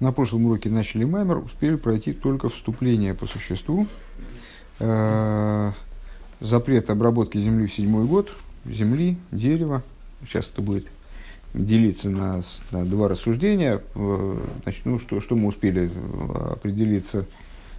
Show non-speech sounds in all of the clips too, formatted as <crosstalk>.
На прошлом уроке начали маймер, успели пройти только вступление по существу. Э, запрет обработки земли в седьмой год, земли, дерева. Сейчас это будет делиться на, на два рассуждения. Э, значит, ну, что, что мы успели определиться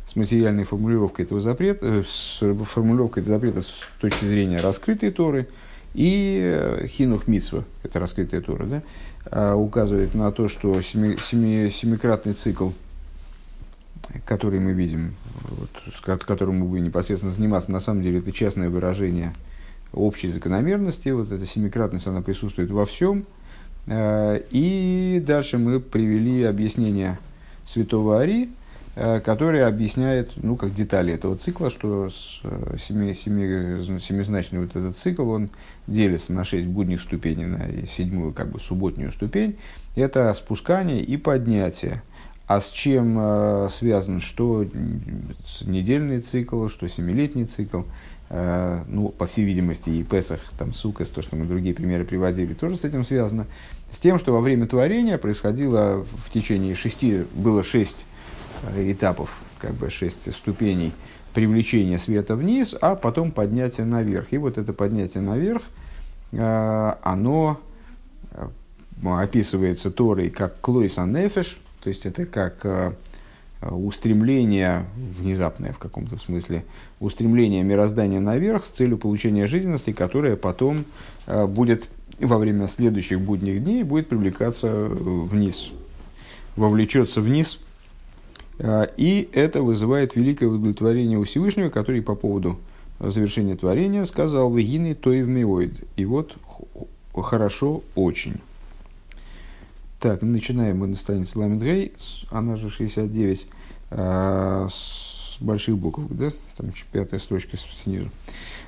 с материальной формулировкой этого запрета, э, с формулировкой этого запрета с точки зрения раскрытой Торы и хинух митсва, это раскрытая Тора, да, указывает на то, что семи, семи, семикратный цикл, который мы видим, вот, которым мы будем непосредственно заниматься, на самом деле это честное выражение общей закономерности. Вот эта семикратность, она присутствует во всем. А, и дальше мы привели объяснение святого Ари, Э, который объясняет, ну, как детали этого цикла, что э, семи, семи, семизначный вот этот цикл, он делится на шесть будних ступеней, на седьмую, как бы, субботнюю ступень. Это спускание и поднятие. А с чем э, связан, что недельный цикл, что семилетний цикл, э, ну, по всей видимости, и Песах, там, Сукас, то, что мы другие примеры приводили, тоже с этим связано. С тем, что во время творения происходило в течение шести, было шесть этапов, как бы шесть ступеней привлечения света вниз, а потом поднятие наверх. И вот это поднятие наверх, э, оно э, описывается Торой как клойса нефеш, то есть это как э, устремление, внезапное в каком-то смысле, устремление мироздания наверх с целью получения жизненности, которая потом будет во время следующих будних дней будет привлекаться вниз, вовлечется вниз – а, и это вызывает великое удовлетворение у Всевышнего, который по поводу завершения творения сказал «Вегины то и в И вот хорошо очень. Так, начинаем мы на странице Ламедрей, она же 69, а, с больших букв, да? Там пятая строчка снизу.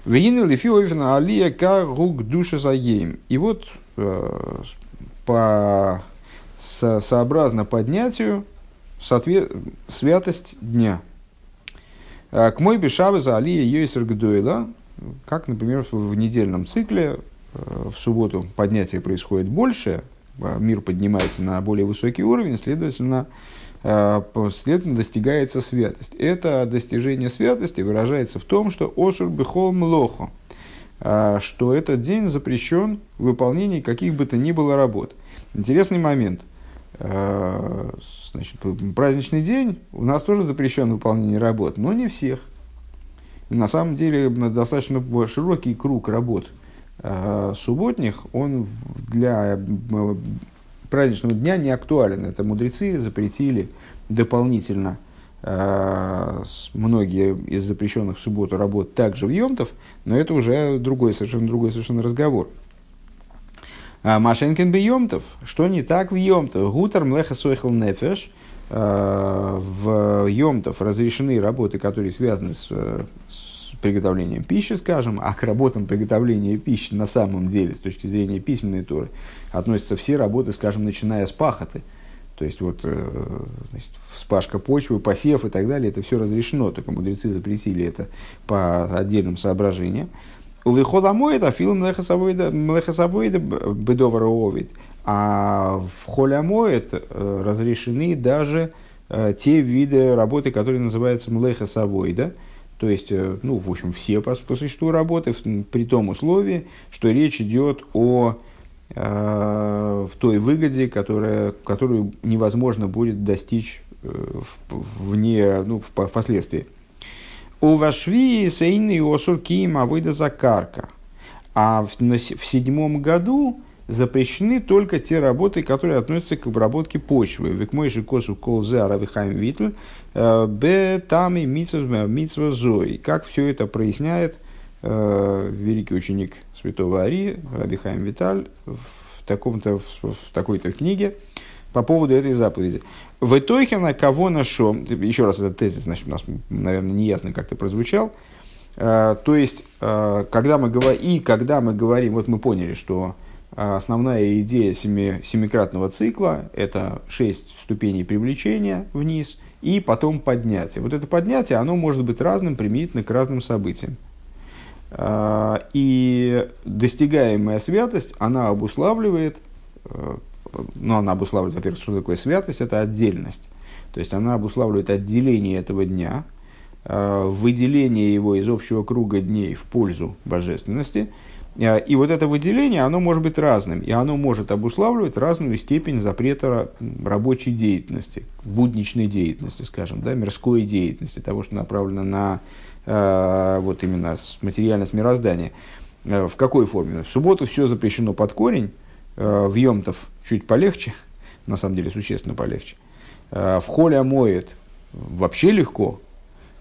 Вегины лифи ойфна алия ка рук душа заем. И вот а, по сообразно поднятию соответ... святость дня. А, к мой бешавы за алия йойсер гдуэла, как, например, в недельном цикле, э, в субботу поднятие происходит больше, а мир поднимается на более высокий уровень, следовательно, э, следовательно достигается святость. Это достижение святости выражается в том, что осур бихол млохо, э, что этот день запрещен в выполнении каких бы то ни было работ. Интересный момент – значит, праздничный день у нас тоже запрещен выполнение работ, но не всех. На самом деле достаточно широкий круг работ э, субботних, он для праздничного дня не актуален. Это мудрецы запретили дополнительно э, многие из запрещенных в субботу работ также в Йомтов, но это уже другой, совершенно другой совершенно разговор. А, Машенкин бы Йомтов. Что не так в Йомтов? Гутер млеха сойхл нефеш. А, в Йомтов разрешены работы, которые связаны с, с приготовлением пищи, скажем, а к работам приготовления пищи на самом деле, с точки зрения письменной туры, относятся все работы, скажем, начиная с пахоты. То есть, вот, э, значит, вспашка почвы, посев и так далее, это все разрешено, только мудрецы запретили это по отдельным соображениям. У выхода моет, а фильм млехасавойда бедовара овид. А в холямоет э, разрешены даже э, те виды работы, которые называются млехасавойда. То есть, э, ну, в общем, все по, по существу работы, при том условии, что речь идет о в той выгоде, которая, которую невозможно будет достичь вне, ну, впоследствии. У Вашви Сейны Осур Кима выйда закарка. А в, в седьмом году запрещены только те работы, которые относятся к обработке почвы. Век мой же косу колзе аравихайм витль, э, б тами митсва зои. Как все это проясняет э, великий ученик святого Ари, Рабихайм Виталь, в, таком-то, в, в такой-то книге по поводу этой заповеди. В итоге на кого нашел, еще раз этот тезис, значит, у нас, наверное, неясно как-то прозвучал. А, то есть, а, когда мы говорим, и когда мы говорим, вот мы поняли, что а, основная идея семи, семикратного цикла – это шесть ступеней привлечения вниз и потом поднятие. Вот это поднятие, оно может быть разным применительно к разным событиям. И достигаемая святость, она обуславливает ну, она обуславливает, во-первых, что такое святость, это отдельность. То есть она обуславливает отделение этого дня, э, выделение его из общего круга дней в пользу божественности. Э, и вот это выделение, оно может быть разным, и оно может обуславливать разную степень запрета рабочей деятельности, будничной деятельности, скажем, да, мирской деятельности, того, что направлено на э, вот именно материальность мироздания. В какой форме? В субботу все запрещено под корень, в Йомтов чуть полегче, <laughs> на самом деле существенно полегче. В холе моет вообще легко,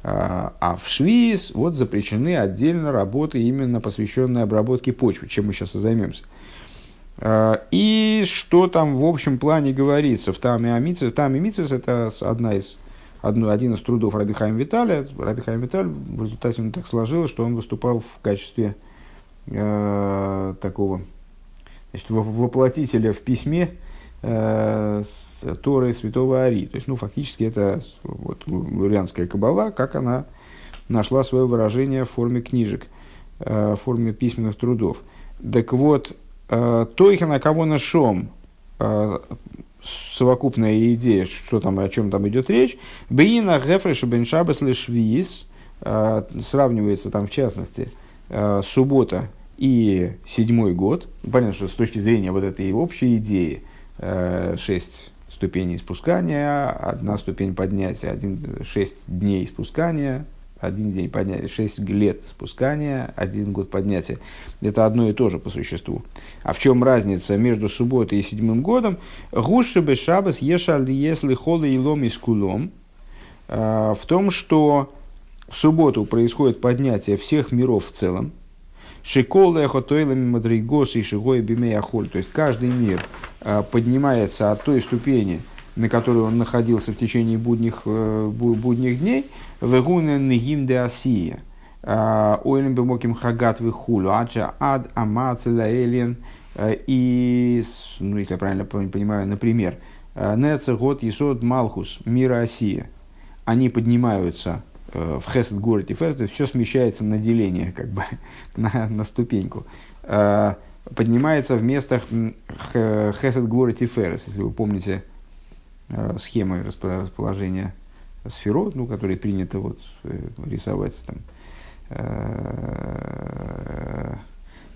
а, а в Швиз вот запрещены отдельно работы, именно посвященные обработке почвы, чем мы сейчас и займемся. И что там в общем плане говорится в Таме Амицис? Таме Амицис это одна из, одно, один из трудов Раби Хайм Виталя. Раби Хайм Виталь в результате он так сложилось, что он выступал в качестве э, такого значит, воплотителя в письме э, с Торой Святого Ари. То есть, ну, фактически это вот, лурианская кабала, как она нашла свое выражение в форме книжек, э, в форме письменных трудов. Так вот, э, Тойхана кого нашом, э, совокупная идея, что там, о чем там идет речь, Бейна Гефреш Бен Шабас Лешвиис, сравнивается там в частности суббота и седьмой год. Понятно, что с точки зрения вот этой общей идеи, Э, шесть ступеней спускания, одна ступень поднятия, один, шесть дней спускания, один день поднятия, шесть лет спускания, один год поднятия. Это одно и то же по существу. А в чем разница между субботой и седьмым годом? Гуши бы шабас ешали если холы и лом и скулом. Э, в том, что в субботу происходит поднятие всех миров в целом, Шиколы хотойлами мадригос и шигой бимеяхоль. То есть каждый мир э, поднимается от той ступени, на которой он находился в течение будних, э, будних дней, вегуна нигим де асия. Э, Ойлем бемоким хагат вихулю, аджа ад амацеля элен. И, ну, если я правильно понимаю, например, Нецер год Есод Малхус, мира Осия. Они поднимаются Э, в Хесед город и все смещается на деление, как бы, <laughs> на, на ступеньку. Э, поднимается в местах Хесед город и если вы помните э, схемы расположения сферот, ну, которые принято вот рисовать там,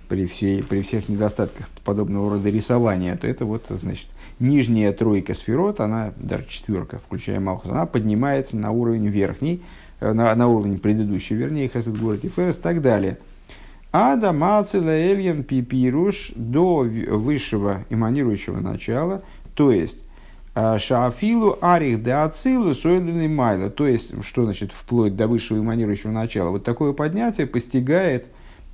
при, всей, при всех недостатках подобного рода рисования, то это вот, значит, нижняя тройка сферот, она, даже четверка, включая Малхус, она поднимается на уровень верхний, Э, на, на уровне предыдущей, вернее, Хесед Город и Ферес и так далее. Ада Мацила Эльен Пипируш до высшего эманирующего начала, то есть э, Шаафилу Арих де Ацилу Сойленный Майла, то есть, что значит вплоть до высшего эманирующего начала. Вот такое поднятие постигает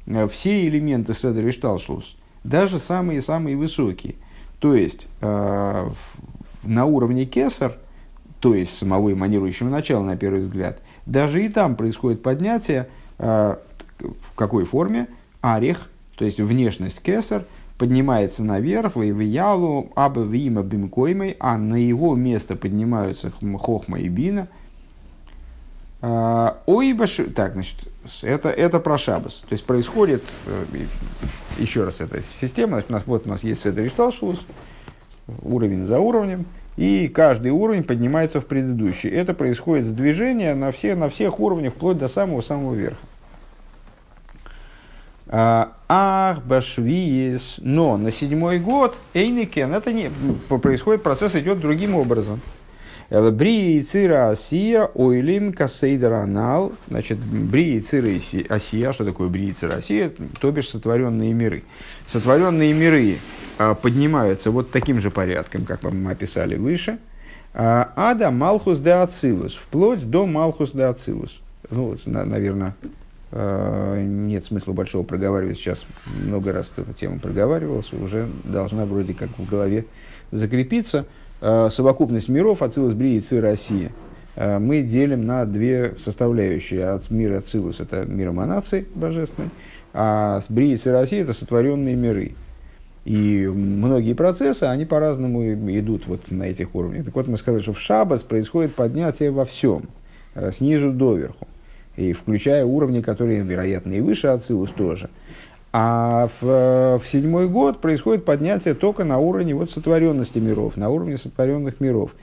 э, все элементы Седер Шталшлус, даже самые-самые высокие. То есть, на уровне Кесар, то есть самого эманирующего начала, на первый взгляд – даже и там происходит поднятие, э, в какой форме? Арех, то есть внешность кесар, поднимается наверх, в Ялу, Аба Вима Бимкоймой, а на его место поднимаются Хохма и Бина. Э, ой, так, значит, это, это про Шабас. То есть происходит, э, еще раз, эта система, у нас, вот у нас есть Седер Ишталшус, уровень за уровнем, и каждый уровень поднимается в предыдущий. Это происходит с движения на, все, на всех уровнях, вплоть до самого-самого верха. Ах, башвиес, но на седьмой год, эйникен, это не, происходит, процесс идет другим образом. Бри цира осия, ойлим касейдер анал. Значит, бри цира осия, что такое бри цира осия? То бишь сотворенные миры. Сотворенные миры поднимаются вот таким же порядком, как мы описали выше. А, ада Малхус де Ацилус, вплоть до Малхус де Ацилус. Ну, наверное, а, нет смысла большого проговаривать сейчас. Много раз эту тему проговаривался, уже должна вроде как в голове закрепиться. Совокупность миров Ацилус, Бри и Ци мы делим на две составляющие. От мира Ацилус – это мир эманации божественной, а Бри и Ци Россия – это сотворенные миры. И многие процессы, они по-разному идут вот на этих уровнях. Так вот, мы сказали, что в шаббас происходит поднятие во всем, снизу доверху, и включая уровни, которые, вероятно, и выше Ацилус тоже. А в, в седьмой год происходит поднятие только на уровне вот сотворенности миров, на уровне сотворенных миров.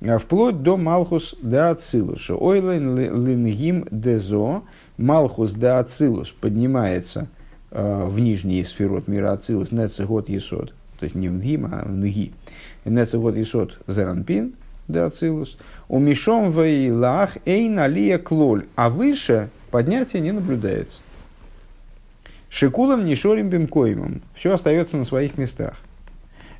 А вплоть до Малхус де Ацилус. Ойлен лингим дезо. Малхус де Ацилус поднимается э, в нижний сферот мира Ацилус, Нецегот Есот. То есть не в Нгим, а в Нги. Нецегот Есот Зеранпин де Ацилус. У Мишом Вейлах Эйн Алия Клоль. А выше поднятие не наблюдается. Шикулом Нишорим Бимкоимом. Все остается на своих местах.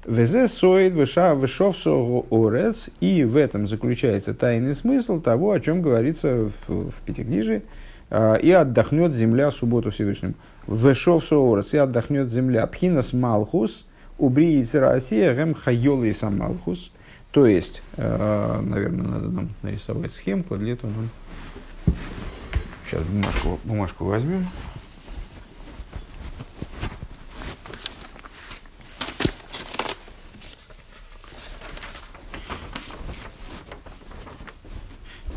Везе соид выша вышовсо орец. И в этом заключается тайный смысл того, о чем говорится в, в Пятикнижии. А, и отдохнет земля субботу Всевышним. Вышовсо орец. И отдохнет земля. Пхинас малхус. Убри из России гем хайолы и самалхус. То есть, а, наверное, надо нам нарисовать схемку. Для этого нам... Сейчас бумажку, бумажку возьмем.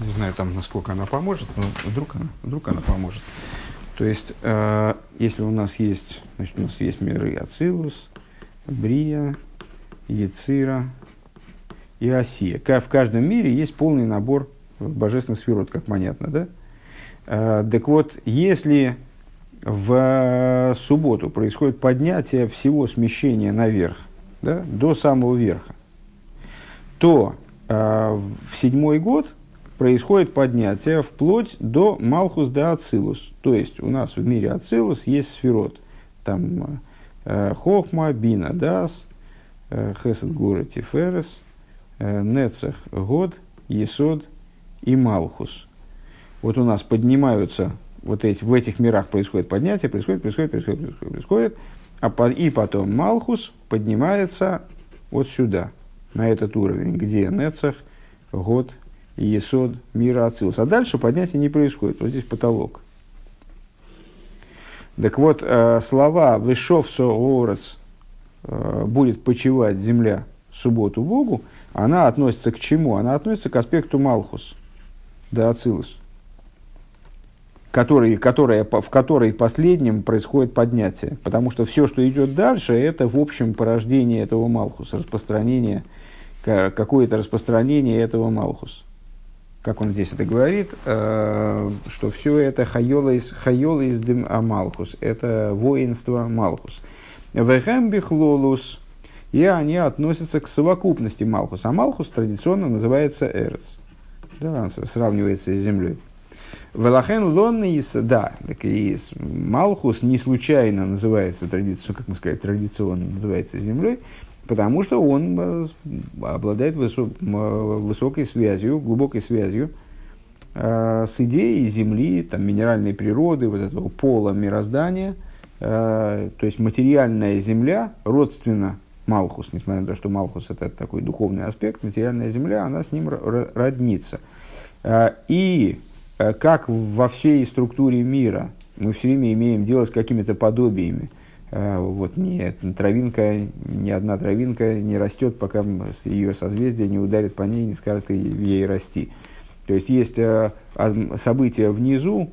Не знаю, там, насколько она поможет, но вдруг она, вдруг она поможет. То есть, э, если у нас есть, значит, у нас есть миры Ацилус, Брия, Яцира и Осия. В каждом мире есть полный набор божественных сферот, как понятно, да? Э, так вот, если в субботу происходит поднятие всего смещения наверх, да, до самого верха, то э, в седьмой год происходит поднятие вплоть до Малхус де Ацилус. То есть у нас в мире Ацилус есть сферот. Там э, Хохма, Бина, Дас, э, Хесед Гура, Тиферес, э, Нецех, Год, Есод и Малхус. Вот у нас поднимаются вот эти, в этих мирах происходит поднятие, происходит, происходит, происходит, происходит, происходит, а по, и потом Малхус поднимается вот сюда, на этот уровень, где Нецех, Год, Есод, мира Ацилус. А дальше поднятие не происходит. Вот здесь потолок. Так вот, э, слова «Вышов соорос» э, будет почивать земля субботу Богу, она относится к чему? Она относится к аспекту Малхус, да Ацилус, который, которая, в которой последнем происходит поднятие. Потому что все, что идет дальше, это в общем порождение этого Малхуса, распространение, какое-то распространение этого Малхуса как он здесь это говорит, э, что все это хайолейс, хайолейс дем амалхус, это воинство Малхус. Вехем бихлолус, и они относятся к совокупности Малхус. А Малхус традиционно называется Эрц. Да, сравнивается с землей. Велахен лонный да, так и Малхус не случайно называется традиционно, как мы сказали, традиционно называется землей, Потому что он э, обладает высокой связью, глубокой связью э, с идеей Земли, там, минеральной природы, вот этого пола мироздания. Э, то есть материальная Земля родственна Малхус, несмотря на то, что Малхус это такой духовный аспект, материальная Земля, она с ним роднится. И как во всей структуре мира мы все время имеем дело с какими-то подобиями – вот не, травинка, ни одна травинка не растет, пока ее созвездие не ударит по ней не скажет ей расти. То есть есть а, события внизу,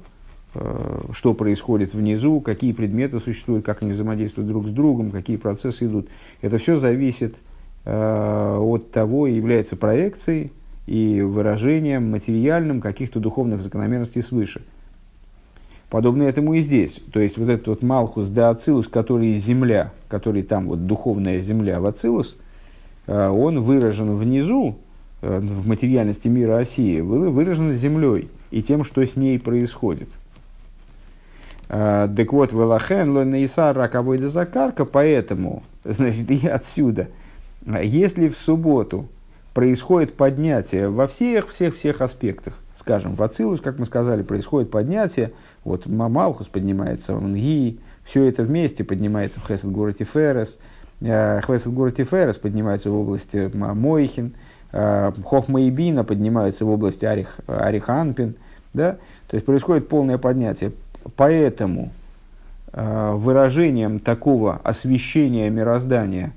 а, что происходит внизу, какие предметы существуют, как они взаимодействуют друг с другом, какие процессы идут. Это все зависит от того, является проекцией и выражением материальным каких-то духовных закономерностей свыше. Подобно этому и здесь. То есть вот этот вот Малхус да Ацилус, который земля, который там вот духовная земля в Ацилус, э, он выражен внизу, э, в материальности мира Осии, выражен землей и тем, что с ней происходит. Э, так вот, Велахен, Лонейсар, Раковой Закарка, поэтому, <laughs> значит, и отсюда, если в субботу происходит поднятие во всех-всех-всех аспектах, скажем, в Ацилус, как мы сказали, происходит поднятие, вот Малхус поднимается, Нги, все это вместе поднимается в Хесед Гора Тиферес, э, Хесед Гора Тиферес поднимается в области Мойхин, э, Хохма и Бина поднимаются в области Арих, Ариханпин, да? то есть происходит полное поднятие. Поэтому э, выражением такого освещения мироздания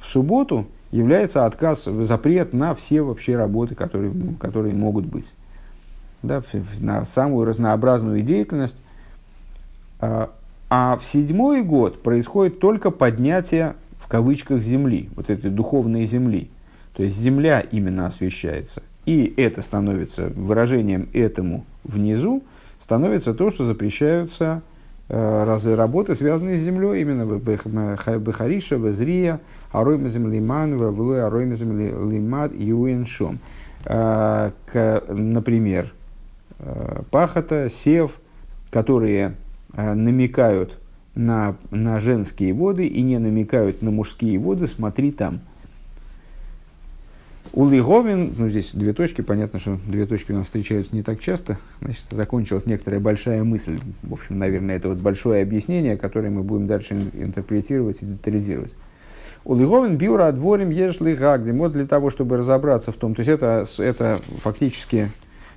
в субботу является отказ, запрет на все вообще работы, которые, которые могут быть да, на самую разнообразную деятельность, а, А в седьмой год происходит только поднятие в кавычках земли, вот этой духовной земли. То есть земля именно освещается. И это становится выражением этому внизу, становится то, что запрещаются разы работы, связанные с землей, именно Бехариша, Везрия, Ароймазем Лиман, Вавлой Ароймазем Лимад и Уиншом. Э, например, э, пахота, сев, которые э, намекают на, на женские воды и не намекают на мужские воды, смотри там – Улиговин, ну здесь две точки, понятно, что две точки у нас встречаются не так часто, значит, закончилась некоторая большая мысль. В общем, наверное, это вот большое объяснение, которое мы будем дальше интерпретировать и детализировать. Улиговин биура дворим ешли гагдим. Вот для того, чтобы разобраться в том, то есть это, это фактически,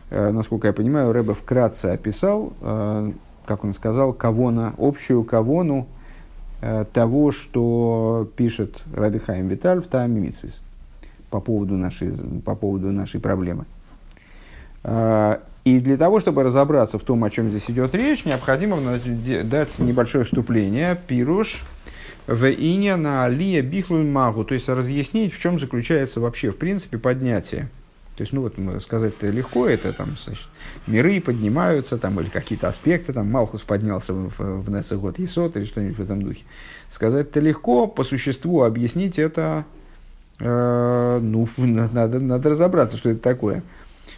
э, насколько я понимаю, Рэбе вкратце описал, э, как он сказал, кавона, общую кавону э, того, что пишет Раби Хайм Виталь в Тайме Митсвис по поводу нашей, по поводу нашей проблемы. А, и для того, чтобы разобраться в том, о чем здесь идет речь, необходимо дать небольшое вступление, пируш, в ине на алия бихлун магу, то есть разъяснить, в чем заключается вообще, в принципе, поднятие. То есть, ну вот сказать-то легко, это там, значит, миры поднимаются, там, или какие-то аспекты, там, Малхус поднялся в, в, в Несегот Есот или что-нибудь в этом духе. Сказать-то легко, по существу объяснить это ну, <laughs> надо, надо разобраться, что это такое,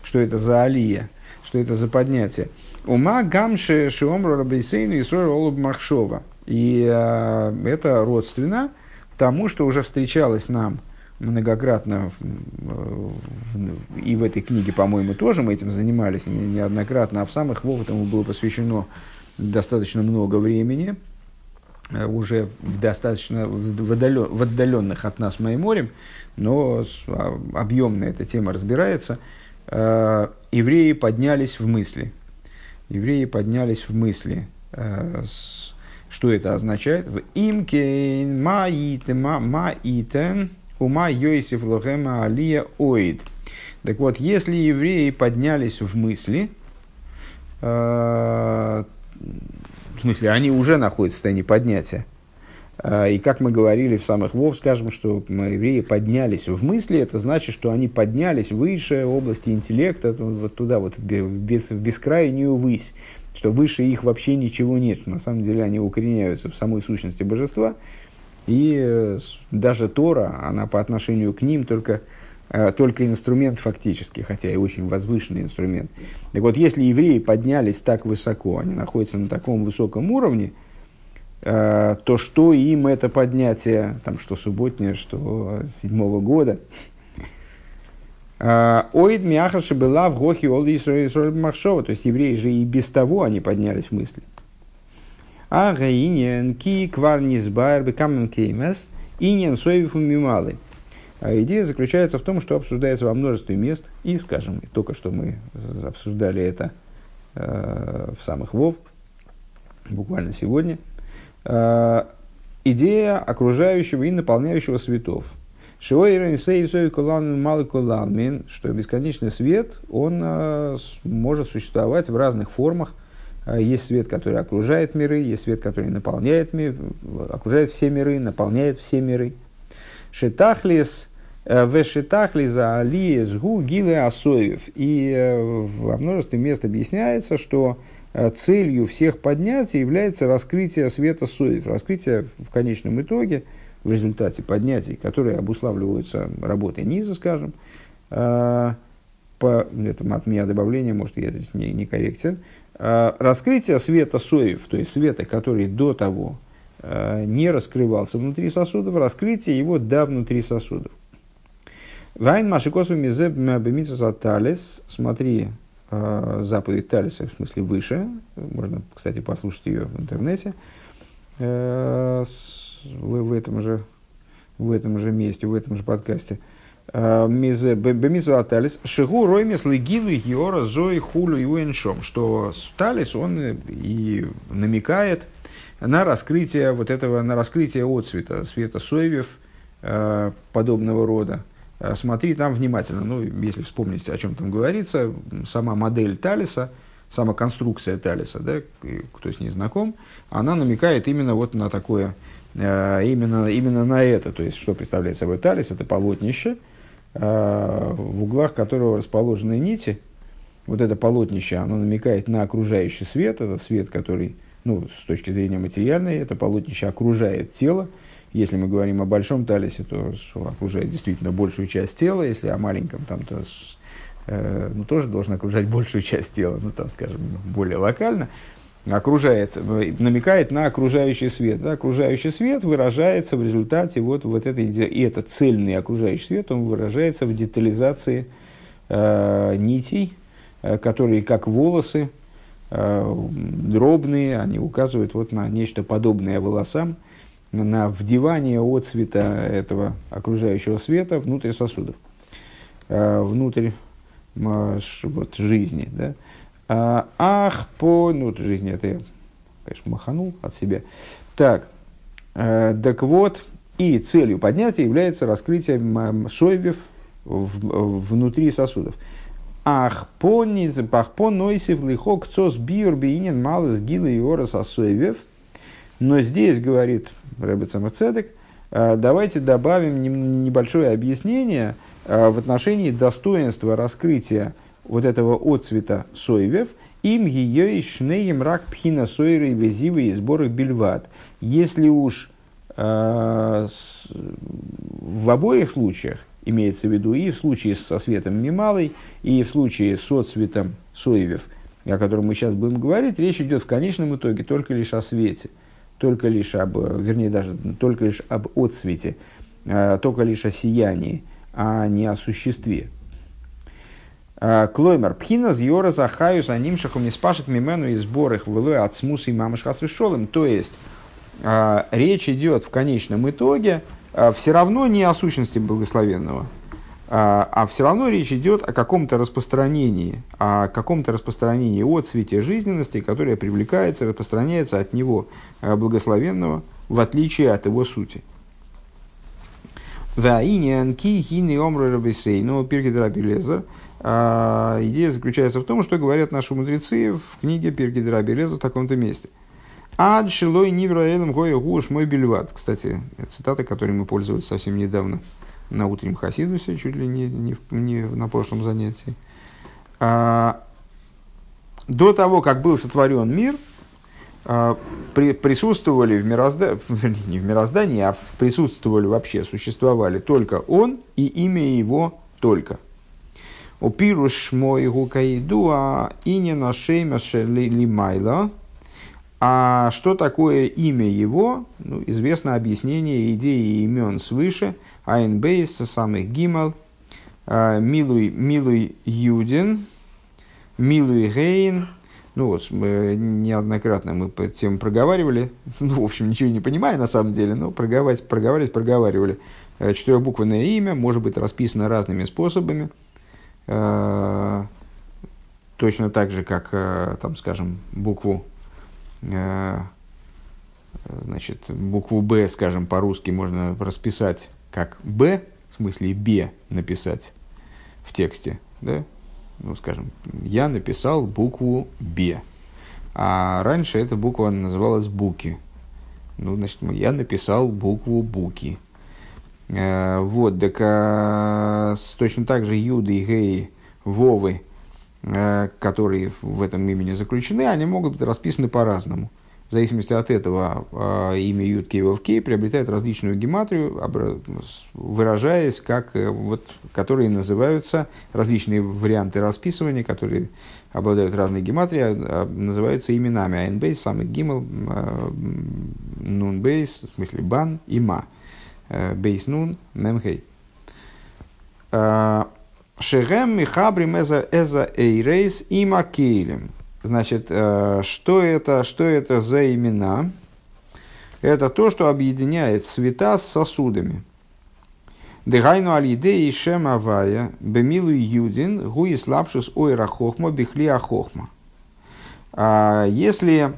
что это за алия, что это за поднятие. Ума гамши шиомру рабейсейну и олуб махшова. И э, это родственно тому, что уже встречалось нам многократно и в этой книге, по-моему, тоже мы этим занимались неоднократно, а в самых Вов этому было посвящено достаточно много времени – Э, уже в достаточно в, отдален, в отдаленных от нас морем, но а, объемно эта тема разбирается, э, евреи поднялись в мысли. Евреи поднялись в мысли. Э, что это означает? В имкен маитен ума йосиф лохема алия оид. Так вот, если евреи поднялись в мысли, э, в смысле, они уже находятся в состоянии поднятия. А, и как мы говорили в самых Вов, скажем, что евреи поднялись в мысли, это значит, что они поднялись выше области интеллекта, вот туда, вот без, в бескрайнюю высь, что выше их вообще ничего нет. На самом деле они укореняются в самой сущности божества, и э, даже Тора, она по отношению к ним только только инструмент фактически, хотя и очень возвышенный инструмент. Так вот, если евреи поднялись так высоко, они находятся на таком высоком уровне, э, то что им это поднятие, там, что субботнее, что седьмого года, э, Оид Мяхаша была в Гохе Олди Исраиль Махшова, то есть евреи же и без того они поднялись в мысли. А Гаинен Ки Кварнисбайр Бекамен Кеймес Инен Соевифу Мималы – а идея заключается в том, что обсуждается во множестве мест, и, скажем, только что мы обсуждали это э, в самых Вов, буквально сегодня, э, идея окружающего и наполняющего светов. Что бесконечный свет, он э, может существовать в разных формах. Э, есть свет, который окружает миры, есть свет, который наполняет, мир, окружает все миры, наполняет все миры. Шитахлис Вешитахли за Али Сгу Гилы Асоев. И э, во множестве мест объясняется, что э, целью всех поднятий является раскрытие света Соев. Раскрытие в конечном итоге, в результате поднятий, которые обуславливаются работой низа, скажем, по, это от меня добавление, может, я здесь не, не корректен, раскрытие света Соев, то есть света, который до того не раскрывался внутри сосудов, раскрытие его да внутри сосудов. Вайн Машикосу Мизе Бемитсуса Талис. Смотри э, заповедь Талиса, в смысле выше. Можно, кстати, послушать ее в интернете. Э, в, в, этом же, в этом же месте, в этом же подкасте. Э, Мизе Бемитсуса Талис. Шигу Роймес Легиву Йора Зои Хулю и Уэншом. Что Талис, он и намекает на раскрытие вот этого, на раскрытие отцвета, света соевев, подобного рода. Э, смотри там внимательно. Ну, если вспомнить, о чем там говорится, сама модель Талиса, сама конструкция талиса, да, кто с ней знаком, она намекает именно вот на такое, э, именно, именно на это. То есть, что представляет собой талис? Это полотнище, э, в углах которого расположены нити. Вот это полотнище, оно намекает на окружающий свет, это свет, который, ну, с точки зрения материальной, это полотнище окружает тело. Если мы говорим о большом талисе, то окружает действительно большую часть тела, если о маленьком, там, то Э, ну, тоже должен окружать <laughs> большую часть тела, ну, там, скажем, более локально, окружает, э, намекает на окружающий свет. Да? Окружающий свет выражается в результате вот, вот этой, и этот цельный окружающий свет, он выражается в детализации э, нитей, э, которые как волосы, э, дробные, они указывают вот на нечто подобное волосам, на вдевание от цвета этого окружающего света внутрь сосудов, э, внутрь вот, жизни. Да? А, ах, по... Ну, жизни это я, конечно, маханул от себя. Так, э, так вот, и целью поднятия является раскрытие шойвев в, внутри сосудов. Ах, по пахпо нойсив лихок цос биур биинен малый гила и орос. Но здесь, говорит Рэббет Самарцедек, э, давайте добавим небольшое объяснение – Э, в отношении достоинства раскрытия вот этого отцвета соевев, им ее и шнеем рак пхина сойры и везивы и сборы бельват. Если уж э, с, в обоих случаях, имеется в виду и в случае со светом мималой, и в случае с отцветом соевев, о котором мы сейчас будем говорить, речь идет в конечном итоге только лишь о свете, только лишь об, вернее даже только лишь об отцвете, э, только лишь о сиянии а не о существе. А, Клоймер, пхина зьора захаю за ним шахом не спашет мимену и сбор их вылой от смуса и мамыш хасвешолым. То есть, а, речь идет в конечном итоге а, все равно не о сущности благословенного, а все равно речь идет о каком-то распространении, о каком-то распространении от цвете жизненности, которое привлекается, распространяется от него благословенного, в отличие от его сути. Пирки Драбилезер. Идея заключается в том, что говорят наши мудрецы в книге Пирки Драбилезер в таком-то месте. Ад шилой нивраэлем гоя гуш мой бельват. Кстати, цитата, которой мы пользовались совсем недавно на утреннем Хасидусе, чуть ли не, не, не на прошлом занятии. А, до того, как был сотворен мир, а, при, присутствовали в мироздании, не в мироздании, а присутствовали вообще, существовали только он и имя его только. У пируш мой гукаиду, а и не на шейма лимайла. А что такое имя его? Ну, известно объяснение идеи имен свыше. Айнбейс, самых гимал, а, милуй, милуй юдин, милуй гейн, ну вот, мы неоднократно мы по тему проговаривали, <laughs> ну, в общем, ничего не понимая на самом деле, но проговаривать, проговаривать, проговаривали. Э, четырехбуквенное имя может быть расписано разными способами, э, точно так же, как, э, там, скажем, букву, значит, букву «Б», скажем, по-русски можно расписать как «Б», в смысле «Б» написать в тексте, да, ну, скажем, я написал букву «Б», а раньше эта буква называлась «Буки». Ну, значит, я написал букву «Буки». Э, вот, так а, точно так же Юды Гей, Вовы, э, которые в этом имени заключены, они могут быть расписаны по-разному – в зависимости от этого э, имя Ют Кейвов Кей приобретает различную гематрию, выражаясь как, э, вот, которые называются, различные варианты расписывания, которые обладают разной гематрией, а, называются именами Айнбейс, самый гимл, Нунбейс, в смысле Бан и Ма. Бейс Нун, Мемхей. Шегем Михабрим Эза Эйрейс и Макейлем. Значит, э, что это, что это за имена? Это то, что объединяет цвета с сосудами. Дыгайну алиде и шем авая, бемилу юдин, гуи слабшус ойра хохма, бихли ахохма. А если,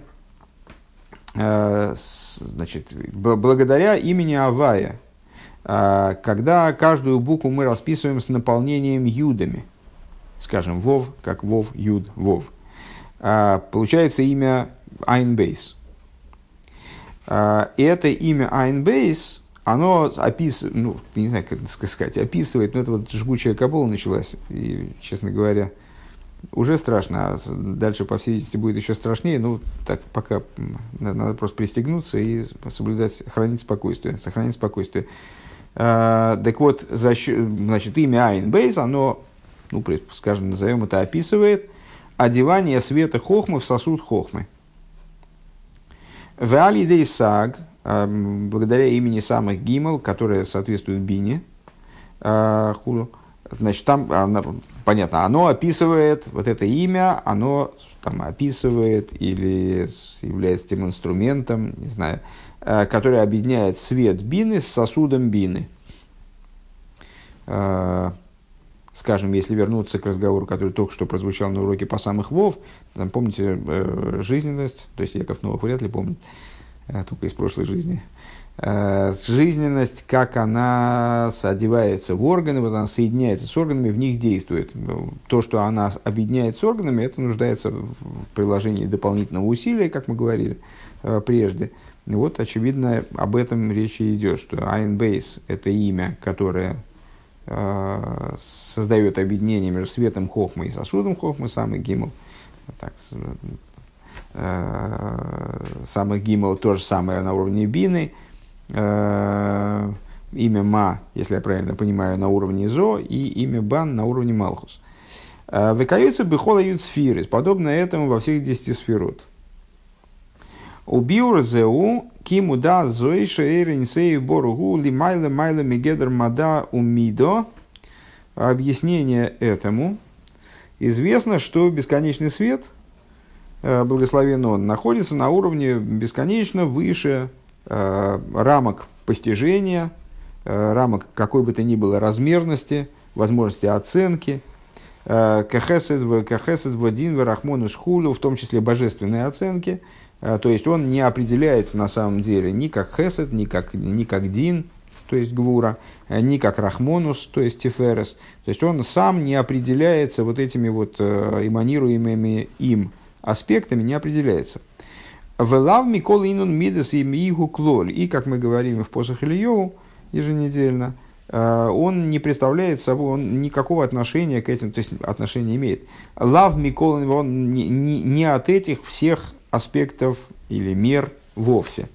э, значит, благодаря имени Авая, э, когда каждую букву мы расписываем с наполнением юдами, скажем, вов, как вов, юд, вов, получается имя Айнбейс. Это имя Айнбейс, оно описывает, ну, не знаю, как сказать, описывает, но это вот жгучая кабула началась, и, честно говоря, уже страшно, а дальше, по всей видимости, будет еще страшнее. Ну, так пока надо просто пристегнуться и соблюдать, хранить спокойствие, сохранить спокойствие. А, так вот, за счет, значит, имя Айн Бейс, оно, ну, скажем, назовем это, описывает одевание света хохмы в сосуд хохмы. В Алидей Саг, а, благодаря имени самых Гимел, которые соответствуют Бине, а, значит, там, понятно, оно описывает, вот это имя, оно там описывает или является тем инструментом, не знаю, э, который объединяет свет бины с сосудом бины. Э, скажем, если вернуться к разговору, который только что прозвучал на уроке по самых Вов, там, помните, э, жизненность, то есть Яков Новых вряд ли помнит, только из прошлой жизни – Э, жизненность, как она одевается в органы, вот она соединяется с органами, в них действует. То, что она объединяет с органами, это нуждается в приложении дополнительного усилия, как мы говорили э, прежде. вот, очевидно, об этом речь и идет, что Base – это имя, которое э, создает объединение между светом хохмы и сосудом хохмы, самый гимл. Так, э, самый гимл то же самое на уровне бины – э, имя Ма, если я правильно понимаю, на уровне Зо, и имя Бан на уровне Малхус. Э, Выкаются бихола юцфирис, подобно этому во всех десяти сферот. Убиур зеу киму да зоиша эйрин сею боругу ли майла мигедр мада умидо. Объяснение этому. Известно, что бесконечный свет, э, благословен он, находится на уровне бесконечно выше Э, рамок постижения, э, рамок какой бы то ни было размерности, возможности оценки, э, кахесед вадин варахмону шхулю, в том числе божественные оценки, то есть он не определяется на самом деле ни как хесед, ни как, ни как дин, то есть гвура, ни как рахмонус, то есть тиферес. То есть он сам не определяется вот этими вот эманируемыми им аспектами, не определяется. Велав Микол Инун Мидас и Мигу Клоль. И, как мы говорим в посох Ильеву еженедельно, э, он не представляет собой, он никакого отношения к этим, то есть отношения имеет. Лав Микол, он не, не, не от этих всех аспектов или мер вовсе.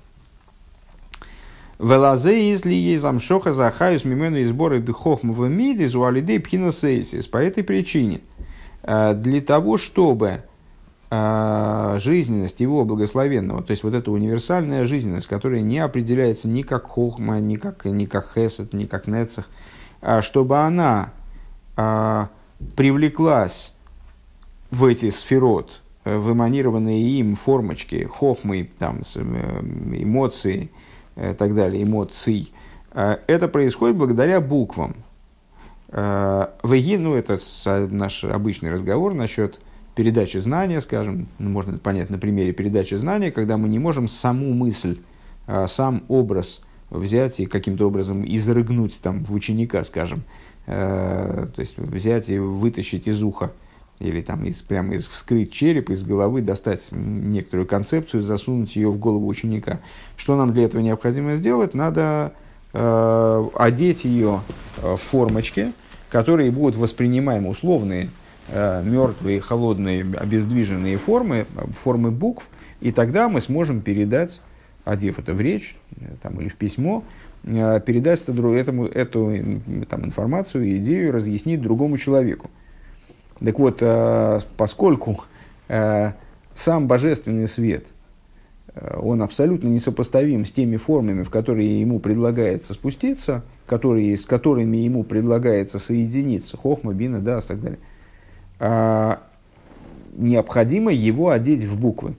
Велазе из ли ей замшоха захаюс мимену и сборы бихохм в миде зуалиды пхинасейсис. По этой причине, э, для того, чтобы а, жизненность его благословенного, то есть вот эта универсальная жизненность, которая не определяется ни как хохма, ни как, ни как хесед, ни как нецех, а чтобы она а, привлеклась в эти сферот, э, в эманированные им формочки, хохмы, там, э, эмоции и э, так далее, эмоций, это происходит благодаря буквам. Веги, ну это наш обычный разговор насчет передачи знания, скажем, ну, можно понять на примере передачи знания, когда мы не можем саму мысль, а, сам образ взять и каким-то образом изрыгнуть там в ученика, скажем, то есть взять и вытащить из уха или там из, прямо из, вскрыть череп, из головы, достать некоторую концепцию, засунуть ее в голову ученика. Что нам для этого необходимо сделать? Надо э, одеть ее в формочки, которые будут воспринимаемы условные, Э, мертвые, холодные, обездвиженные формы, формы букв, и тогда мы сможем передать, одев это в речь э, там, или в письмо, э, передать эту, этому, эту там, информацию, идею, разъяснить другому человеку. Так вот, поскольку сам божественный свет, он абсолютно несопоставим с теми формами, в которые ему предлагается спуститься, которые, с которыми ему предлагается соединиться, хохма, бина, да, и так далее – а, необходимо его одеть в буквы.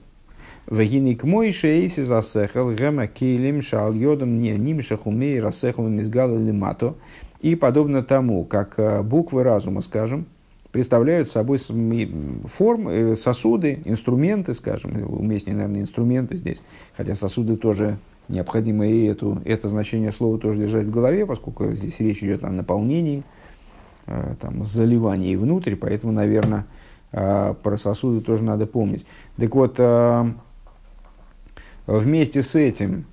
Вегиник мой шейси засехал гема килим шал йодом не нимшахумей рассехал мизгал лимато. И подобно тому, как буквы разума, скажем, представляют собой формы, э, сосуды, инструменты, скажем, уместнее, наверное, инструменты здесь, хотя сосуды тоже необходимо и эту, это значение слова тоже держать в голове, поскольку здесь речь идет о наполнении – Э, там, заливаний внутрь, поэтому, наверное, про сосуды тоже надо помнить. Так вот, вместе с этим,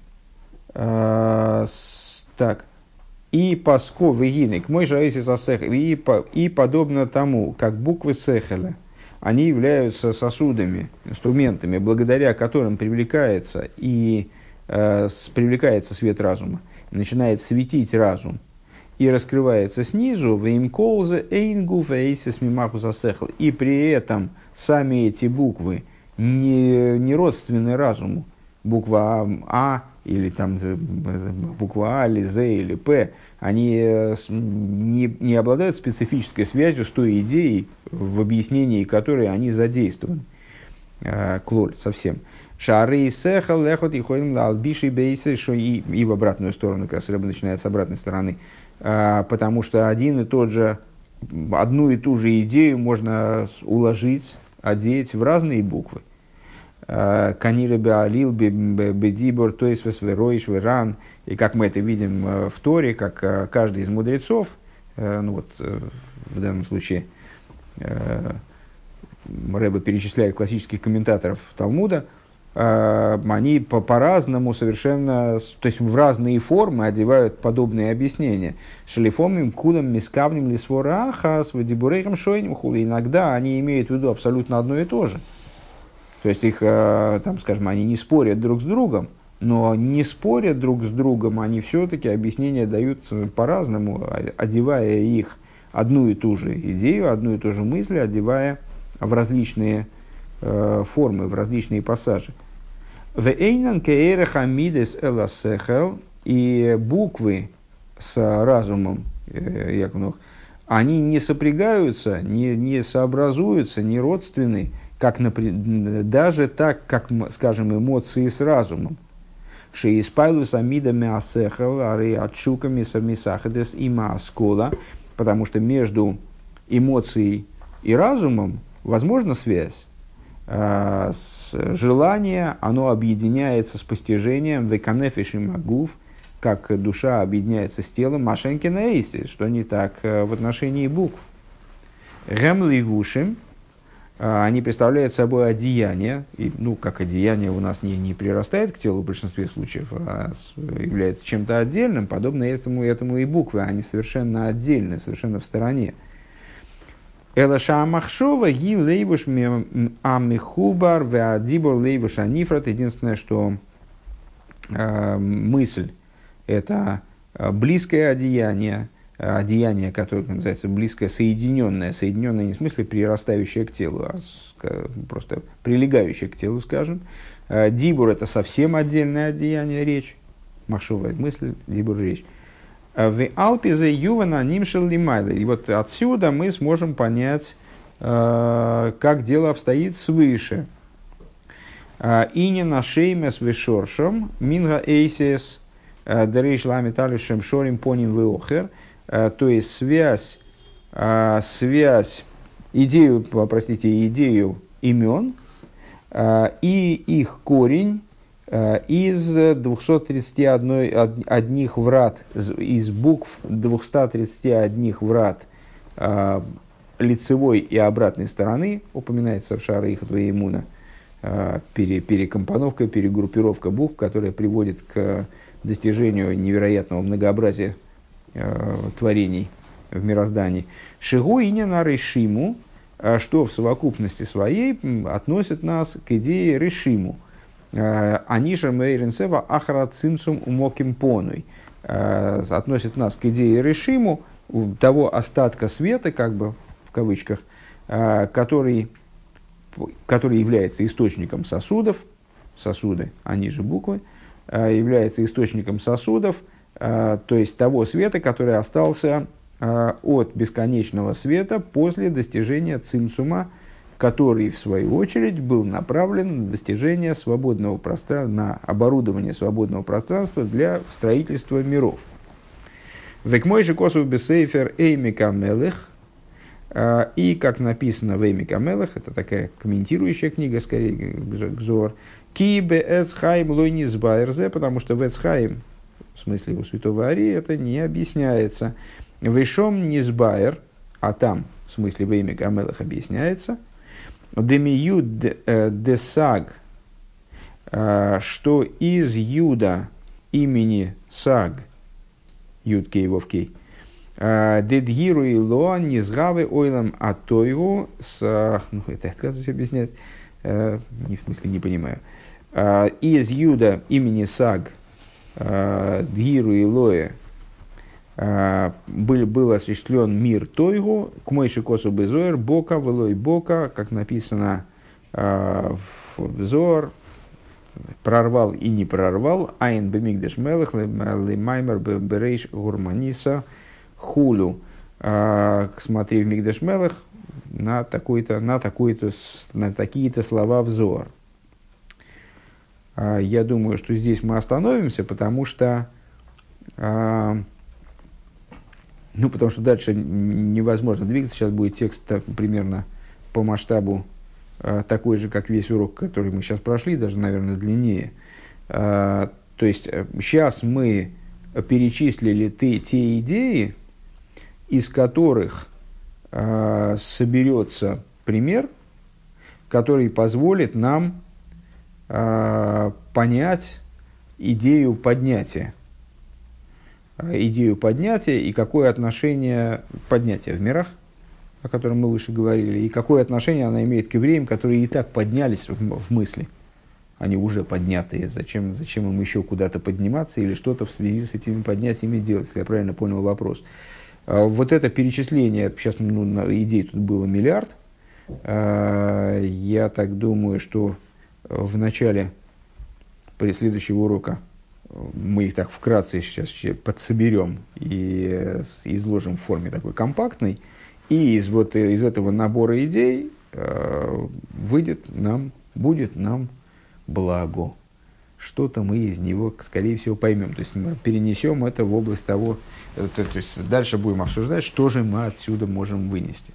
так, и паско вегинек, мой жаиси сосех, и, и подобно тому, как буквы сехеля, они являются сосудами, инструментами, благодаря которым привлекается и э, привлекается свет разума, начинает светить разум и раскрывается снизу, веймколзе эйнгу фейсис мимаху засехл. И при этом сами эти буквы не, не родственны разуму. Буква А, а или там буква А, или З, или П, они э, не, не обладают специфической связью с той идеей, в объяснении которой они задействованы. Э, клоль совсем. Шары и сеха лехот и ходим на албиши бейсы, что и, и в обратную сторону, как раз рыба начинает с обратной стороны. А, потому что один и тот же, одну и ту же идею можно уложить, одеть в разные буквы. А, Канира беалил бедибор, то есть весвероиш веран. И как мы это видим э, в Торе, как э, каждый из мудрецов, э, ну вот в данном случае Рэба перечисляет классических комментаторов Талмуда – Э, они по- по-разному совершенно, то есть в разные формы одевают подобные объяснения. Шлифомим, кулам, мискавним, лисворахас, вадибурейхам, шойним, хули. Иногда они имеют в виду абсолютно одно и то же. То есть их, э, там, скажем, они не спорят друг с другом, но не спорят друг с другом, они все-таки объяснения дают по-разному, одевая их одну и ту же идею, одну и ту же мысль, одевая в различные э, формы, в различные пассажи. И буквы с разумом, э, они не сопрягаются, не, не сообразуются, не родственны, как, даже так, как, скажем, эмоции с разумом. Шеиспайлу самида мясехел, ари отшуками самисахадес и маскола, потому что между эмоцией и разумом возможна связь. А, желание, оно объединяется с постижением веканефиш и магув, как душа объединяется с телом Машенкина Эйси, что не так э, в отношении букв. Гем ливушим, а, они представляют собой одеяние, и, ну, как одеяние у нас не, не прирастает к телу в большинстве случаев, а является чем-то отдельным, подобно этому, этому и буквы, они совершенно отдельны, совершенно в стороне. Элаша Махшова ги лейвуш амихубар веадибор лейвуш анифрат. Единственное, что э, мысль – это э, близкое одеяние, одеяние, которое называется близкое, соединенное, соединенное не в смысле прирастающее к телу, а просто прилегающее к телу, скажем. Э, дибур – это совсем отдельное одеяние, речь. Махшова – мысль, дибур – речь. В Алпизе Ювана Нимшел Лимайла. И вот отсюда мы сможем понять, э, как дело обстоит свыше. Э, Ини на шейме с вишоршем, минга эйсис, э, дерейш ламиталишем шорим поним веохер. То есть связь, связь, идею, простите, идею имен и их корень Э, из 231 одних врат, из букв 231 врат э, лицевой и обратной стороны, упоминается в Шара их Имуна, э, пере, перекомпоновка, перегруппировка букв, которая приводит к достижению невероятного многообразия творений в мироздании. Шигу и на решиму, что в совокупности своей относит нас к идее решиму – Э, Аниша Мейренсева Ахра Цимсум Умоким Понуй э, относит нас к идее Решиму, того остатка света, как бы в кавычках, э, который, который является источником сосудов, сосуды, они же буквы, является источником сосудов, то есть того света, который остался от бесконечного света после достижения цимсума, который, в свою очередь, был направлен на достижение свободного пространства, на оборудование свободного пространства для строительства миров. Векмой же косу бесейфер эймика мелех, а, и, как написано в Эймика Мелах, это такая комментирующая книга, скорее, Гзор, Ки эцхайм лойни сбайрзе, потому что в эцхайм, в смысле у святого Ари, это не объясняется. Вышом не сбайр, а там, в смысле в Эймика Мелах объясняется – Демию десаг, что из Юда имени Саг, Юд Кей Вовкей, Дедгиру и Лоа низгавы ойлам атойгу с... Ну, это отказываюсь объяснять. Не в смысле не понимаю. Из Юда имени Саг, Дгиру и Лоя, был, был осуществлен мир Тойгу, к Мойши Косу Безоер, Бока, Велой Бока, как написано в Зор, прорвал и не прорвал, Айн Бемигдеш Мелых, Лемаймер Берейш Гурманиса Хулю. Смотри в Мигдеш Мелых на, такой-то, на, такой-то, на такие-то слова взор. Я думаю, что здесь мы остановимся, потому что ну, потому что дальше невозможно двигаться. Сейчас будет текст так, примерно по масштабу э, такой же, как весь урок, который мы сейчас прошли, даже, наверное, длиннее. Э, то есть, сейчас мы перечислили ты, те идеи, из которых э, соберется пример, который позволит нам э, понять идею поднятия идею поднятия и какое отношение поднятия в мирах, о котором мы выше говорили, и какое отношение она имеет к евреям, которые и так поднялись в, в мысли. Они уже поднятые. Зачем, зачем им еще куда-то подниматься или что-то в связи с этими поднятиями делать, если я правильно понял вопрос. А, вот это перечисление, сейчас ну, идей тут было миллиард. Я так думаю, что в начале при следующего урока мы их так вкратце сейчас подсоберем и изложим в форме такой компактной, и из, вот, из этого набора идей э, выйдет нам, будет нам благо. Что-то мы из него, скорее всего, поймем. То есть мы перенесем это в область того, э, то, то есть дальше будем обсуждать, что же мы отсюда можем вынести.